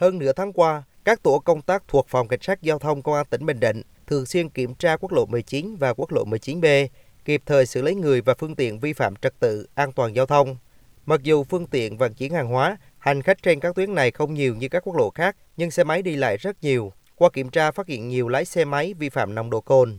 Hơn nửa tháng qua, các tổ công tác thuộc Phòng Cảnh sát Giao thông Công an tỉnh Bình Định thường xuyên kiểm tra quốc lộ 19 và quốc lộ 19B, kịp thời xử lý người và phương tiện vi phạm trật tự an toàn giao thông. Mặc dù phương tiện vận chuyển hàng hóa, hành khách trên các tuyến này không nhiều như các quốc lộ khác, nhưng xe máy đi lại rất nhiều. Qua kiểm tra phát hiện nhiều lái xe máy vi phạm nồng độ cồn.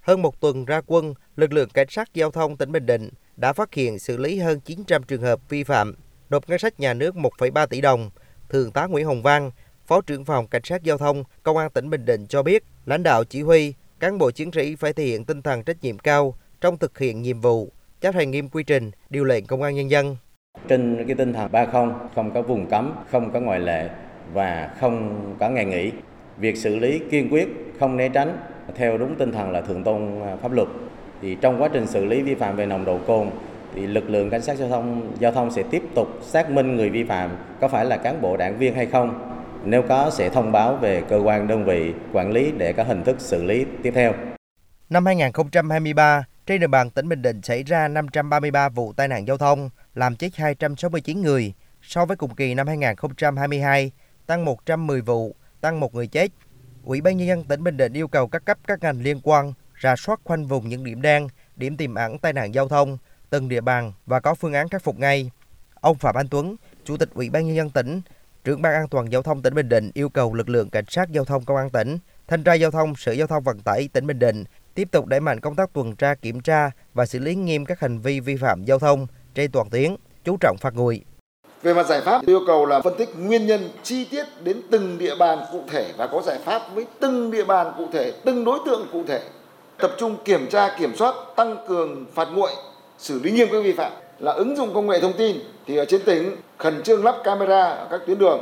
Hơn một tuần ra quân, lực lượng cảnh sát giao thông tỉnh Bình Định đã phát hiện xử lý hơn 900 trường hợp vi phạm, nộp ngân sách nhà nước 1,3 tỷ đồng. Thượng tá Nguyễn Hồng Văn, Phó trưởng phòng Cảnh sát Giao thông, Công an tỉnh Bình Định cho biết, lãnh đạo chỉ huy, cán bộ chiến sĩ phải thể hiện tinh thần trách nhiệm cao trong thực hiện nhiệm vụ, chấp hành nghiêm quy trình, điều lệnh Công an Nhân dân. Trên cái tinh thần 30, không có vùng cấm, không có ngoại lệ và không có ngày nghỉ. Việc xử lý kiên quyết, không né tránh, theo đúng tinh thần là thượng tôn à, pháp luật. Thì trong quá trình xử lý vi phạm về nồng độ cồn thì lực lượng cảnh sát giao thông giao thông sẽ tiếp tục xác minh người vi phạm có phải là cán bộ đảng viên hay không nếu có sẽ thông báo về cơ quan đơn vị quản lý để có hình thức xử lý tiếp theo. Năm 2023, trên địa bàn tỉnh Bình Định xảy ra 533 vụ tai nạn giao thông, làm chết 269 người. So với cùng kỳ năm 2022, tăng 110 vụ, tăng một người chết. Ủy ban nhân dân tỉnh Bình Định yêu cầu các cấp các ngành liên quan ra soát khoanh vùng những điểm đen, điểm tiềm ẩn tai nạn giao thông từng địa bàn và có phương án khắc phục ngay. Ông Phạm Anh Tuấn, Chủ tịch Ủy ban nhân dân tỉnh trưởng ban an toàn giao thông tỉnh Bình Định yêu cầu lực lượng cảnh sát giao thông công an tỉnh, thanh tra giao thông, sở giao thông vận tải tỉnh Bình Định tiếp tục đẩy mạnh công tác tuần tra kiểm tra và xử lý nghiêm các hành vi vi phạm giao thông trên toàn tuyến, chú trọng phạt nguội. Về mặt giải pháp yêu cầu là phân tích nguyên nhân chi tiết đến từng địa bàn cụ thể và có giải pháp với từng địa bàn cụ thể, từng đối tượng cụ thể. Tập trung kiểm tra, kiểm soát, tăng cường phạt nguội, xử lý nghiêm các vi phạm là ứng dụng công nghệ thông tin thì ở trên tỉnh khẩn trương lắp camera ở các tuyến đường.